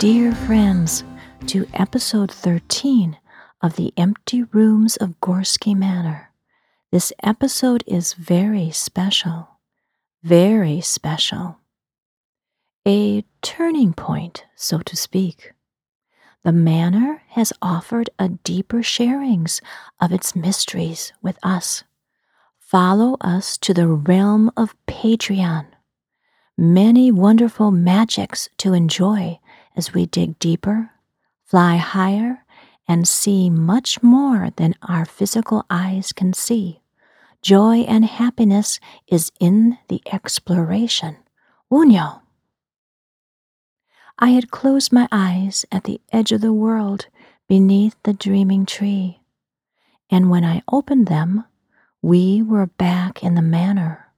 dear friends, to episode 13 of The Empty Rooms of Gorski Manor. This episode is very special, very special. A turning point, so to speak. The manor has offered a deeper sharings of its mysteries with us. Follow us to the realm of Patreon. Many wonderful magics to enjoy as we dig deeper, fly higher, and see much more than our physical eyes can see. Joy and happiness is in the exploration. Unyo. I had closed my eyes at the edge of the world beneath the dreaming tree, and when I opened them, we were back in the manor,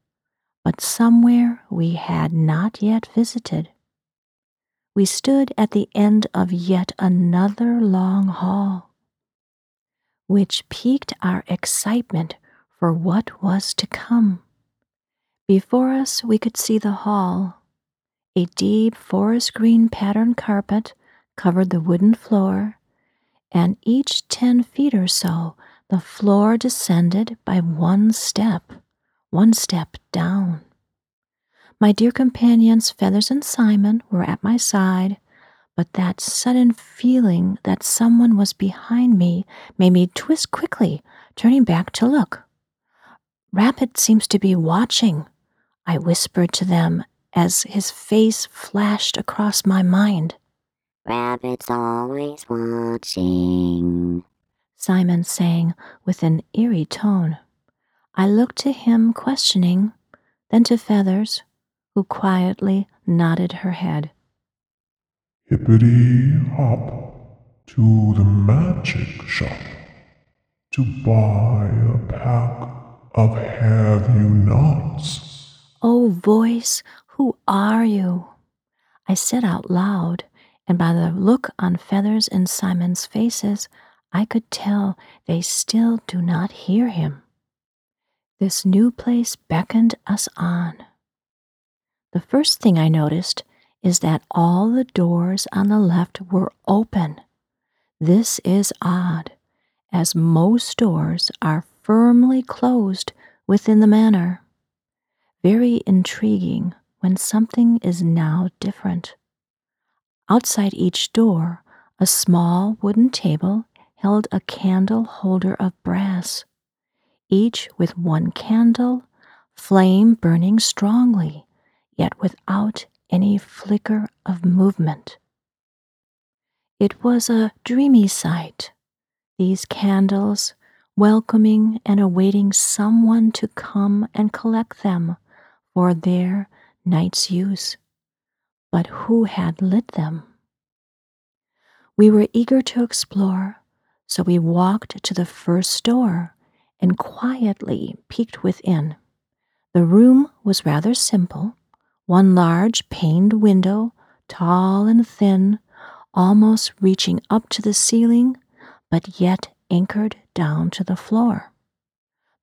but somewhere we had not yet visited we stood at the end of yet another long hall, which piqued our excitement for what was to come. Before us, we could see the hall. A deep forest green patterned carpet covered the wooden floor, and each ten feet or so, the floor descended by one step, one step down. My dear companions, Feathers and Simon, were at my side, but that sudden feeling that someone was behind me made me twist quickly, turning back to look. Rabbit seems to be watching, I whispered to them as his face flashed across my mind. Rabbit's always watching, Simon sang with an eerie tone. I looked to him questioning, then to Feathers, who quietly nodded her head. Hippity hop to the magic shop to buy a pack of have you nots. Oh, voice, who are you? I said out loud, and by the look on Feathers and Simon's faces, I could tell they still do not hear him. This new place beckoned us on. The first thing I noticed is that all the doors on the left were open. This is odd, as most doors are firmly closed within the manor. Very intriguing when something is now different. Outside each door, a small wooden table held a candle holder of brass, each with one candle, flame burning strongly yet without any flicker of movement. It was a dreamy sight, these candles welcoming and awaiting someone to come and collect them for their night's use. But who had lit them? We were eager to explore, so we walked to the first door and quietly peeked within. The room was rather simple one large paned window, tall and thin, almost reaching up to the ceiling, but yet anchored down to the floor.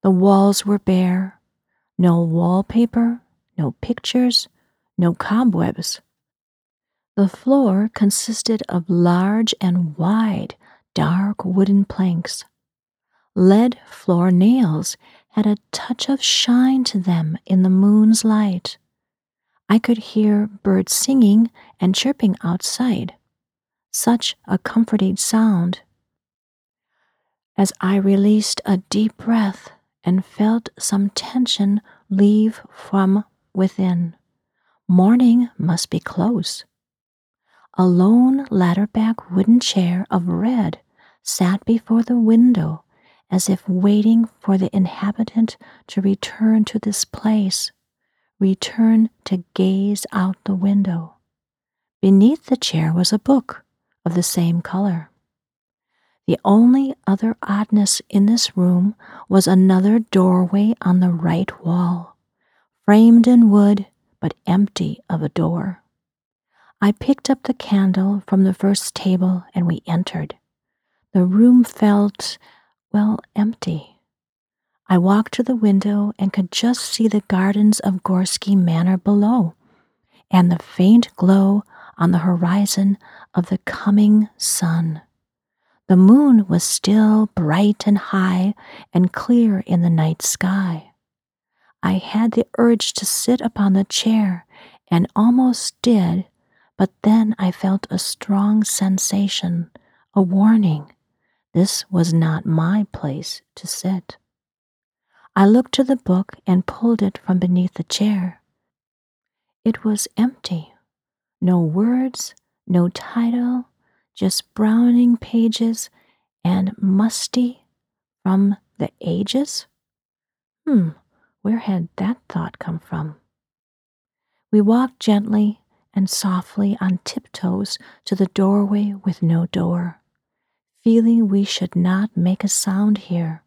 The walls were bare, no wallpaper, no pictures, no cobwebs. The floor consisted of large and wide, dark wooden planks. Lead floor nails had a touch of shine to them in the moon's light. I could hear birds singing and chirping outside. Such a comforting sound. As I released a deep breath and felt some tension leave from within, morning must be close. A lone ladder-back wooden chair of red sat before the window as if waiting for the inhabitant to return to this place returned to gaze out the window. Beneath the chair was a book of the same color. The only other oddness in this room was another doorway on the right wall, framed in wood but empty of a door. I picked up the candle from the first table and we entered. The room felt, well, empty. I walked to the window and could just see the gardens of Gorski Manor below, and the faint glow on the horizon of the coming sun. The moon was still bright and high and clear in the night sky. I had the urge to sit upon the chair and almost did, but then I felt a strong sensation, a warning. This was not my place to sit. I looked to the book and pulled it from beneath the chair. It was empty. No words, no title, just browning pages and musty from the ages? Hmm, where had that thought come from? We walked gently and softly on tiptoes to the doorway with no door, feeling we should not make a sound here.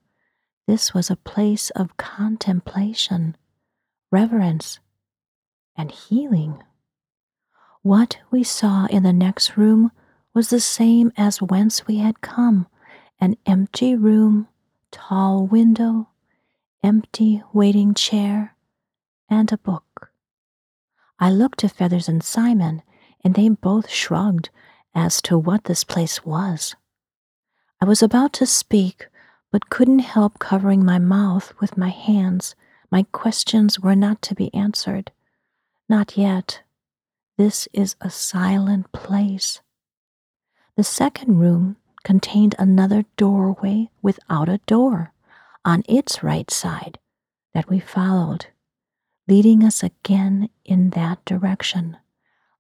This was a place of contemplation, reverence, and healing. What we saw in the next room was the same as whence we had come an empty room, tall window, empty waiting chair, and a book. I looked to Feathers and Simon, and they both shrugged as to what this place was. I was about to speak, but couldn't help covering my mouth with my hands. My questions were not to be answered. Not yet. This is a silent place. The second room contained another doorway without a door on its right side that we followed, leading us again in that direction,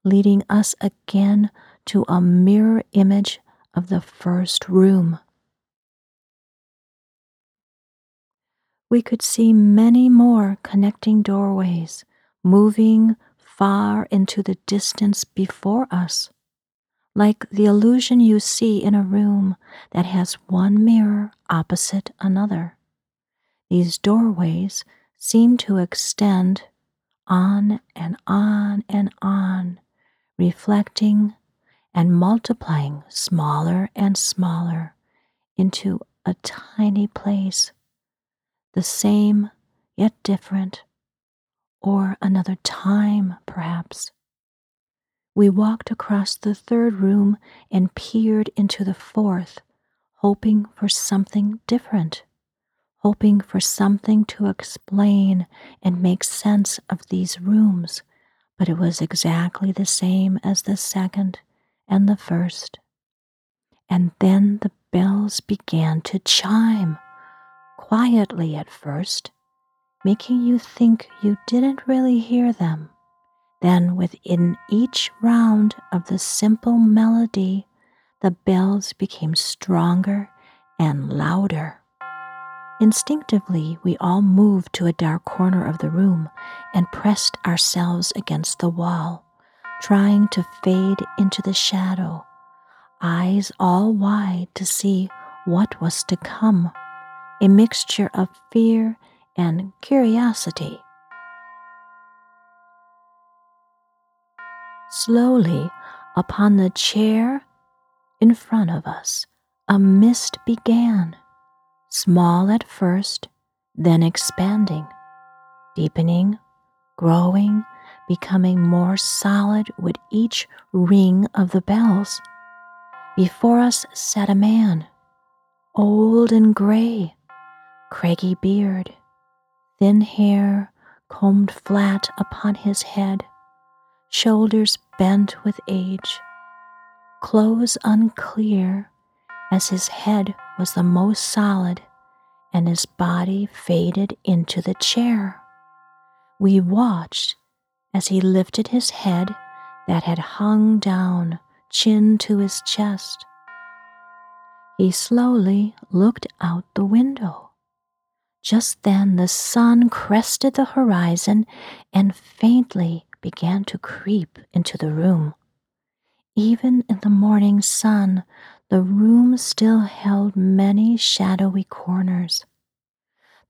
leading us again to a mirror image of the first room. We could see many more connecting doorways moving far into the distance before us like the illusion you see in a room that has one mirror opposite another. These doorways seem to extend on and on and on, reflecting and multiplying smaller and smaller into a tiny place, the same yet different, or another time perhaps. We walked across the third room and peered into the fourth, hoping for something different, hoping for something to explain and make sense of these rooms, but it was exactly the same as the second and the first. And then the bells began to chime, quietly at first, making you think you didn't really hear them then, within each round of the simple melody, the bells became stronger and louder. Instinctively, we all moved to a dark corner of the room and pressed ourselves against the wall, trying to fade into the shadow, eyes all wide to see what was to come, a mixture of fear and curiosity. Slowly, upon the chair in front of us, a mist began, small at first, then expanding, deepening, growing, becoming more solid with each ring of the bells. Before us sat a man, old and gray, craggy beard, thin hair combed flat upon his head shoulders bent with age, clothes unclear, as his head was the most solid and his body faded into the chair. We watched as he lifted his head that had hung down, chin to his chest. He slowly looked out the window. Just then the sun crested the horizon and faintly began to creep into the room. Even in the morning sun, the room still held many shadowy corners.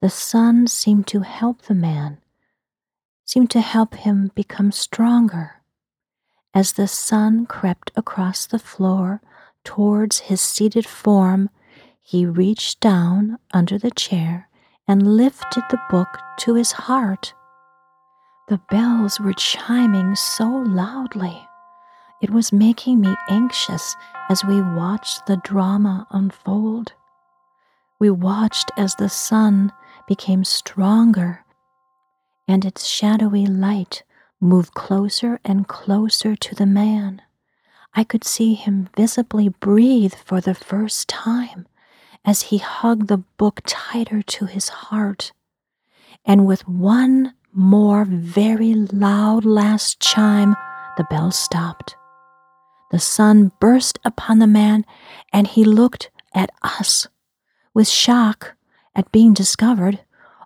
The sun seemed to help the man, seemed to help him become stronger. As the sun crept across the floor towards his seated form, he reached down under the chair and lifted the book to his heart. The bells were chiming so loudly. It was making me anxious as we watched the drama unfold. We watched as the sun became stronger and its shadowy light moved closer and closer to the man. I could see him visibly breathe for the first time as he hugged the book tighter to his heart. And with one more very loud last chime, the bell stopped. The sun burst upon the man, and he looked at us. With shock at being discovered,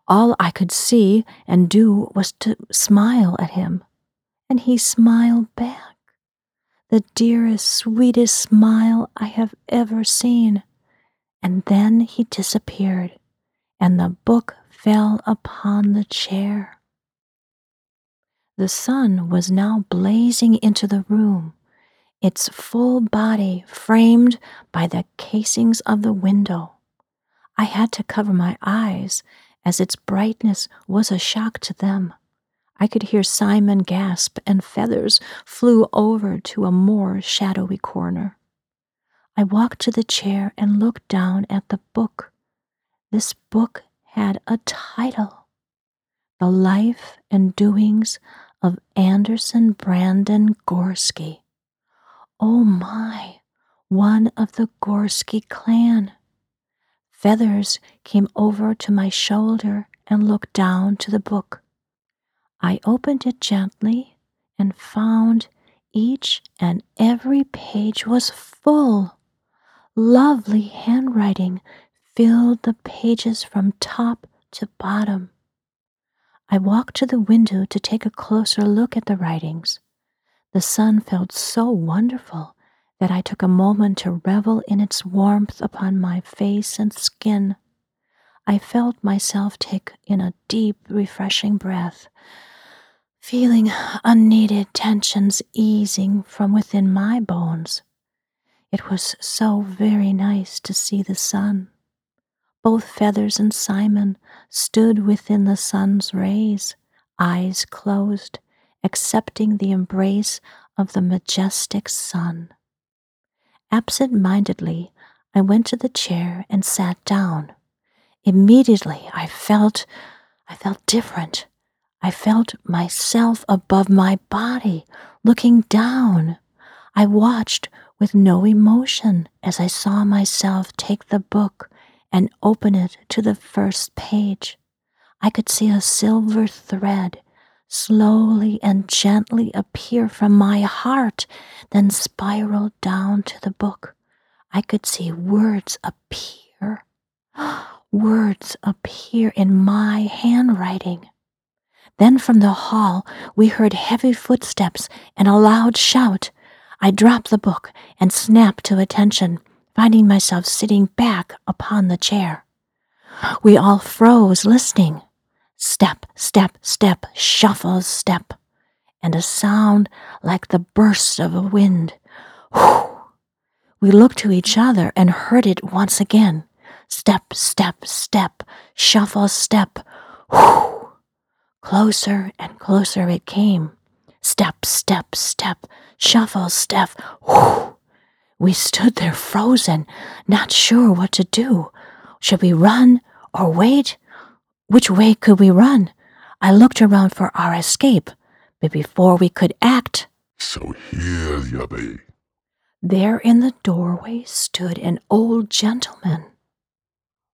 all I could see and do was to smile at him, and he smiled back. The dearest, sweetest smile I have ever seen. And then he disappeared, and the book fell upon the chair. The sun was now blazing into the room, its full body framed by the casings of the window. I had to cover my eyes, as its brightness was a shock to them. I could hear Simon gasp, and feathers flew over to a more shadowy corner. I walked to the chair and looked down at the book. This book had a title The Life and Doings of Anderson Brandon Gorski. Oh my, one of the Gorski clan. Feathers came over to my shoulder and looked down to the book. I opened it gently and found each and every page was full Lovely handwriting filled the pages from top to bottom. I walked to the window to take a closer look at the writings. The sun felt so wonderful that I took a moment to revel in its warmth upon my face and skin. I felt myself take in a deep, refreshing breath, feeling unneeded tensions easing from within my bones. It was so very nice to see the sun. Both Feathers and Simon stood within the sun's rays, eyes closed, accepting the embrace of the majestic sun. Absent mindedly, I went to the chair and sat down. Immediately, I felt, I felt different. I felt myself above my body, looking down. I watched with no emotion as I saw myself take the book and open it to the first page. I could see a silver thread slowly and gently appear from my heart, then spiral down to the book. I could see words appear. words appear in my handwriting. Then from the hall we heard heavy footsteps and a loud shout. I dropped the book and snapped to attention, finding myself sitting back upon the chair. We all froze, listening. Step, step, step, shuffle, step, and a sound like the burst of a wind. Whew. We looked to each other and heard it once again. Step, step, step, shuffle, step. Whew. Closer and closer it came. Step, step, step, shuffle, step. Whew. We stood there frozen, not sure what to do. Should we run or wait? Which way could we run? I looked around for our escape, but before we could act, So here you be. there in the doorway stood an old gentleman.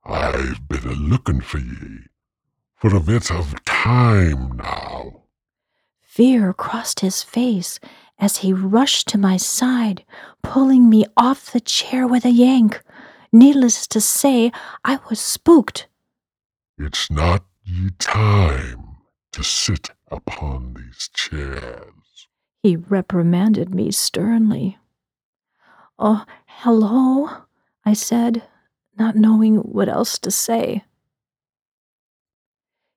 I've been a looking for ye for a bit of time now. Fear crossed his face as he rushed to my side, pulling me off the chair with a yank. Needless to say, I was spooked. It's not ye time to sit upon these chairs. He reprimanded me sternly. Oh, hello, I said, not knowing what else to say.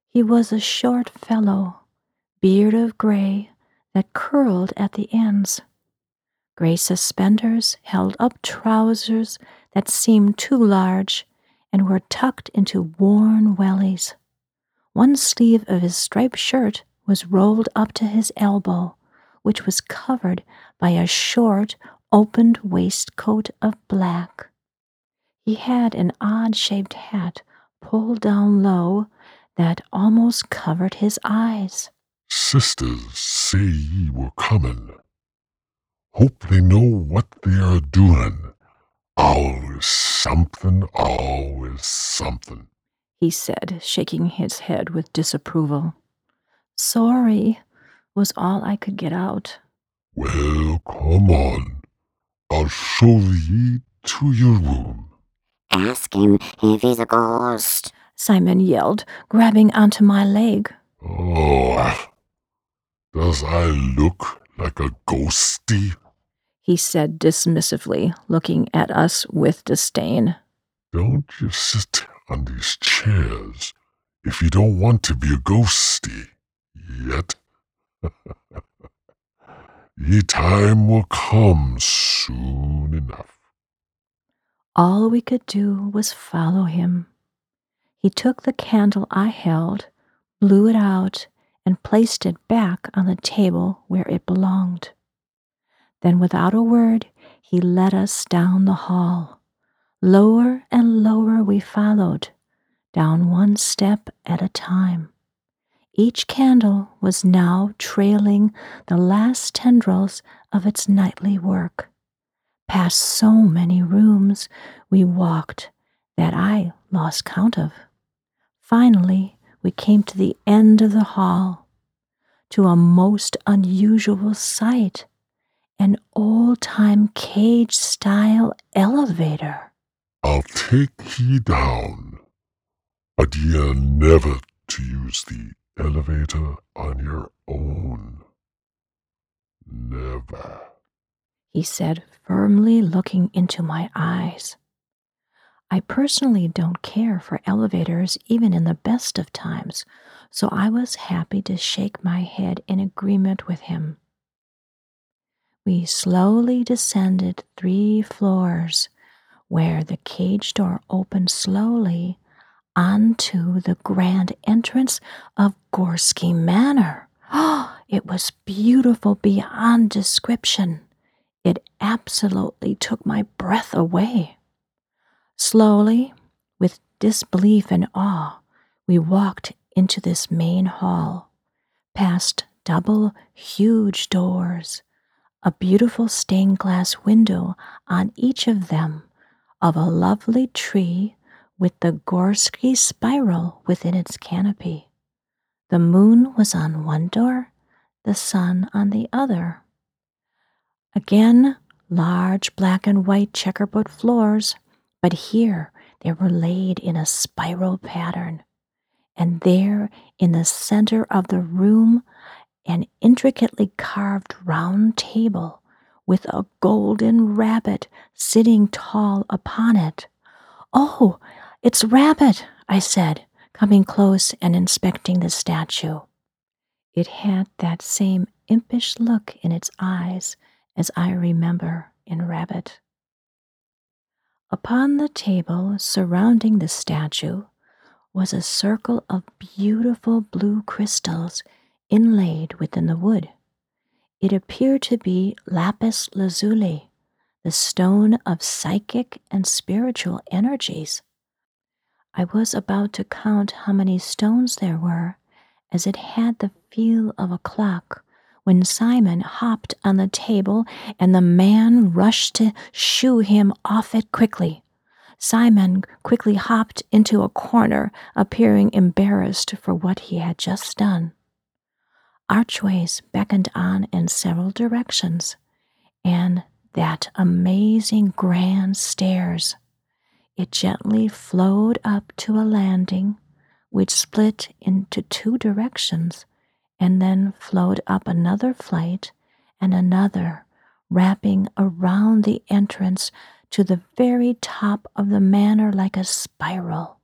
He was a short fellow, beard of gray that curled at the ends. Gray suspenders held up trousers that seemed too large and were tucked into worn wellies. One sleeve of his striped shirt was rolled up to his elbow, which was covered by a short, opened waistcoat of black. He had an odd shaped hat pulled down low that almost covered his eyes. Sisters say ye were coming. Hope they know what they are doing. Always something, always something. He said, shaking his head with disapproval. Sorry, was all I could get out. Well, come on. I'll show ye to your room. Ask him if he's a ghost. Simon yelled, grabbing onto my leg. Oh, does I look like a ghosty? He said dismissively, looking at us with disdain. Don't you sit on these chairs if you don't want to be a ghosty yet. Ye time will come soon enough. All we could do was follow him. He took the candle I held, blew it out, and placed it back on the table where it belonged. Then, without a word, he led us down the hall. Lower and lower we followed, down one step at a time. Each candle was now trailing the last tendrils of its nightly work. Past so many rooms we walked that I lost count of. Finally, we came to the end of the hall, to a most unusual sight an old time cage style elevator. I'll take ye down, but ye are never to use the elevator on your own. Never. He said, firmly looking into my eyes. I personally don't care for elevators even in the best of times, so I was happy to shake my head in agreement with him. We slowly descended three floors, where the cage door opened slowly onto the grand entrance of Gorski Manor. Oh, it was beautiful beyond description. It absolutely took my breath away. Slowly, with disbelief and awe, we walked into this main hall, past double huge doors, a beautiful stained glass window on each of them, of a lovely tree with the Gorski spiral within its canopy. The moon was on one door, the sun on the other. Again, large black and white checkerboard floors, but here they were laid in a spiral pattern. And there, in the center of the room, an intricately carved round table with a golden rabbit sitting tall upon it. Oh, it's Rabbit, I said, coming close and inspecting the statue. It had that same impish look in its eyes as I remember in Rabbit. Upon the table surrounding the statue was a circle of beautiful blue crystals inlaid within the wood. It appeared to be lapis lazuli, the stone of psychic and spiritual energies. I was about to count how many stones there were, as it had the feel of a clock, when Simon hopped on the table and the man rushed to shoo him off it quickly. Simon quickly hopped into a corner, appearing embarrassed for what he had just done. Archways beckoned on in several directions, and that amazing grand stairs it gently flowed up to a landing which split into two directions and then flowed up another flight and another, wrapping around the entrance to the very top of the manor like a spiral.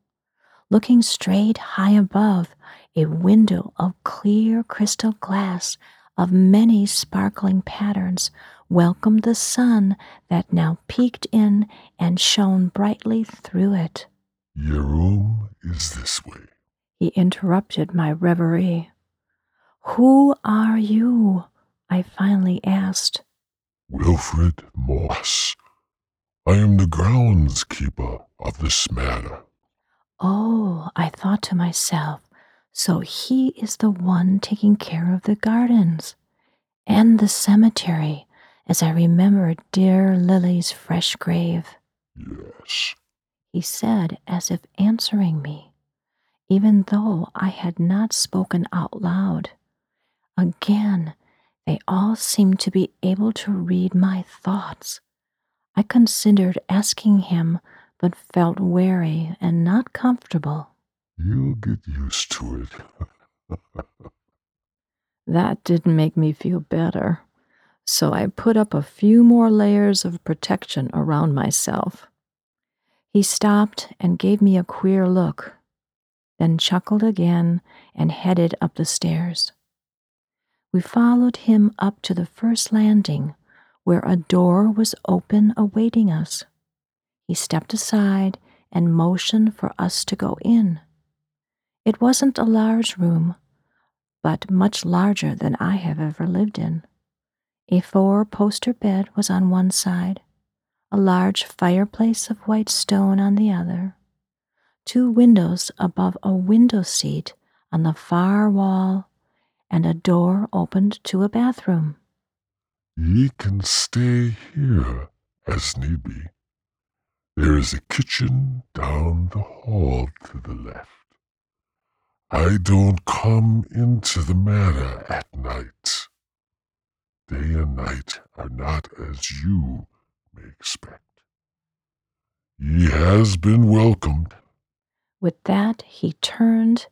Looking straight high above, a window of clear crystal glass of many sparkling patterns welcomed the sun that now peeked in and shone brightly through it. Your room is this way. He interrupted my reverie. Who are you? I finally asked. Wilfred Moss. I am the groundskeeper of this manor. Oh, I thought to myself, so he is the one taking care of the gardens and the cemetery as I remembered dear Lily's fresh grave. Yes. He said as if answering me, even though I had not spoken out loud. Again, they all seemed to be able to read my thoughts. I considered asking him, but felt wary and not comfortable. You'll get used to it. That didn't make me feel better, so I put up a few more layers of protection around myself. He stopped and gave me a queer look, then chuckled again and headed up the stairs. We followed him up to the first landing, where a door was open awaiting us. He stepped aside and motioned for us to go in. It wasn't a large room, but much larger than I have ever lived in. A four poster bed was on one side, a large fireplace of white stone on the other, two windows above a window seat on the far wall, and a door opened to a bathroom. Ye can stay here as need be. There is a kitchen down the hall to the left. I don't come into the manor at night. Day and night are not as you may expect. Ye has been welcomed. With that, he turned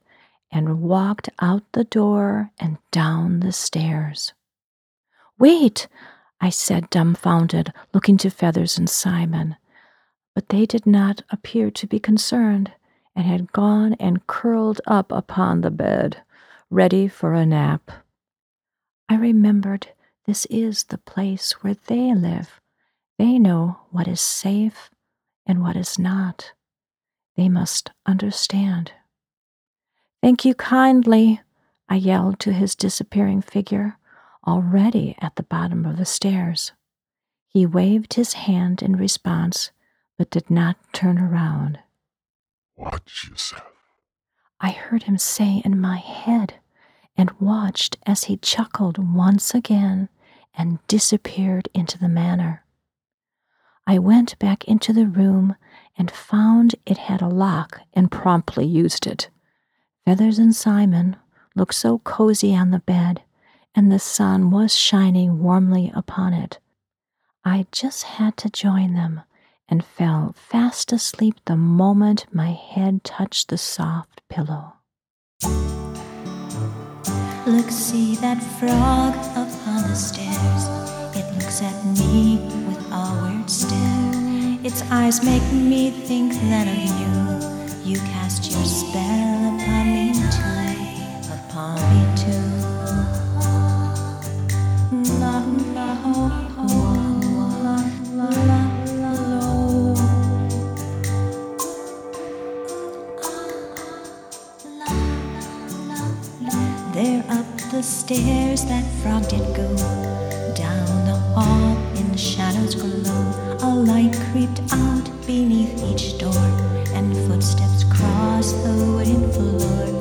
and walked out the door and down the stairs. Wait, I said, dumbfounded, looking to Feathers and Simon. But they did not appear to be concerned and had gone and curled up upon the bed, ready for a nap. I remembered this is the place where they live. They know what is safe and what is not. They must understand. Thank you kindly, I yelled to his disappearing figure, already at the bottom of the stairs. He waved his hand in response, but did not turn around. Watch yourself. I heard him say in my head and watched as he chuckled once again and disappeared into the manor. I went back into the room and found it had a lock and promptly used it. Feathers and Simon looked so cozy on the bed, and the sun was shining warmly upon it. I just had to join them and fell fast asleep the moment my head touched the soft pillow. Look, see that frog upon the stairs. It looks at me with a weird stare. Its eyes make me think then of you. You cast your spell upon me too, upon me too. There up the stairs that frog did go. Down the hall in the shadows glow. A light creeped out beneath each door, and footsteps crossed the wooden floor.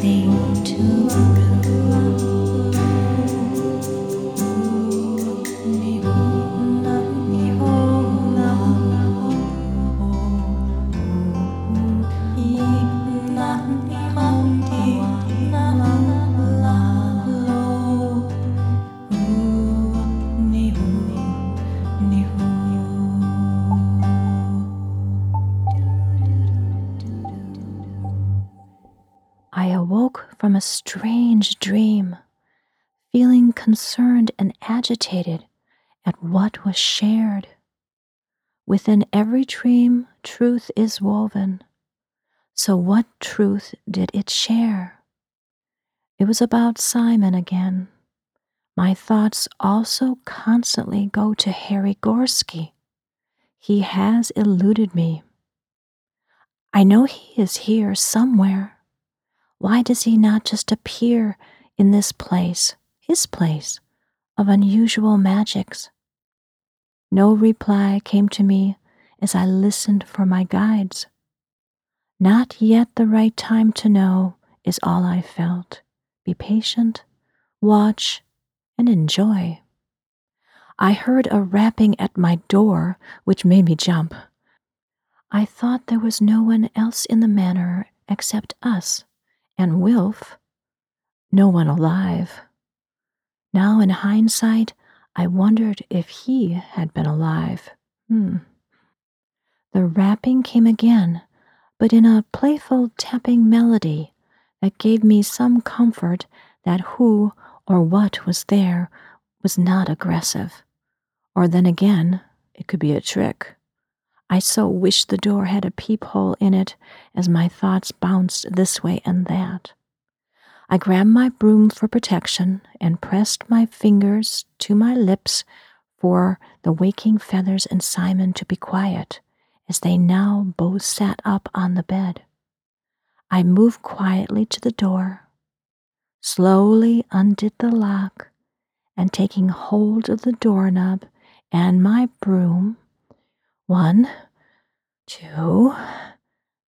Right thing to a strange dream, feeling concerned and agitated at what was shared. Within every dream, truth is woven. So, what truth did it share? It was about Simon again. My thoughts also constantly go to Harry Gorski. He has eluded me. I know he is here somewhere. Why does he not just appear in this place, his place, of unusual magics? No reply came to me as I listened for my guides. Not yet the right time to know is all I felt. Be patient, watch, and enjoy. I heard a rapping at my door, which made me jump. I thought there was no one else in the manor except us and Wilf. No one alive. Now, in hindsight, I wondered if he had been alive. Hmm. The rapping came again, but in a playful tapping melody that gave me some comfort that who or what was there was not aggressive. Or then again, it could be a trick. I so wished the door had a peephole in it as my thoughts bounced this way and that. I grabbed my broom for protection and pressed my fingers to my lips for the waking feathers and Simon to be quiet, as they now both sat up on the bed. I moved quietly to the door, slowly undid the lock, and taking hold of the doorknob and my broom, one, two,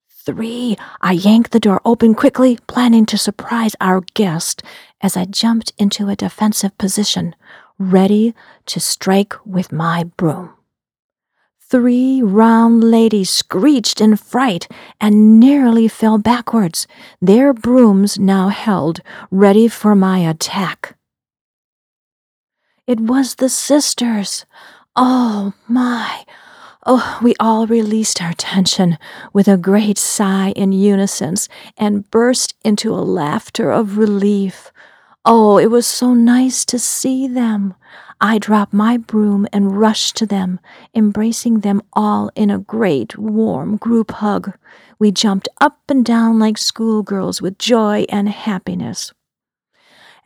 three. I yanked the door open quickly, planning to surprise our guest as I jumped into a defensive position, ready to strike with my broom. Three round ladies screeched in fright and nearly fell backwards, their brooms now held, ready for my attack. It was the sisters. Oh my! Oh, we all released our tension with a great sigh in unison and burst into a laughter of relief. Oh, it was so nice to see them. I dropped my broom and rushed to them, embracing them all in a great warm group hug. We jumped up and down like schoolgirls with joy and happiness.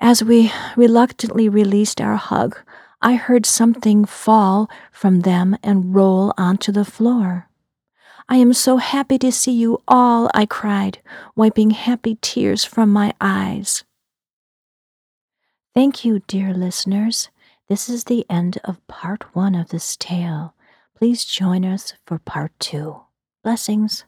As we reluctantly released our hug, I heard something fall from them and roll onto the floor. I am so happy to see you all, I cried, wiping happy tears from my eyes. Thank you, dear listeners. This is the end of part one of this tale. Please join us for part two. Blessings.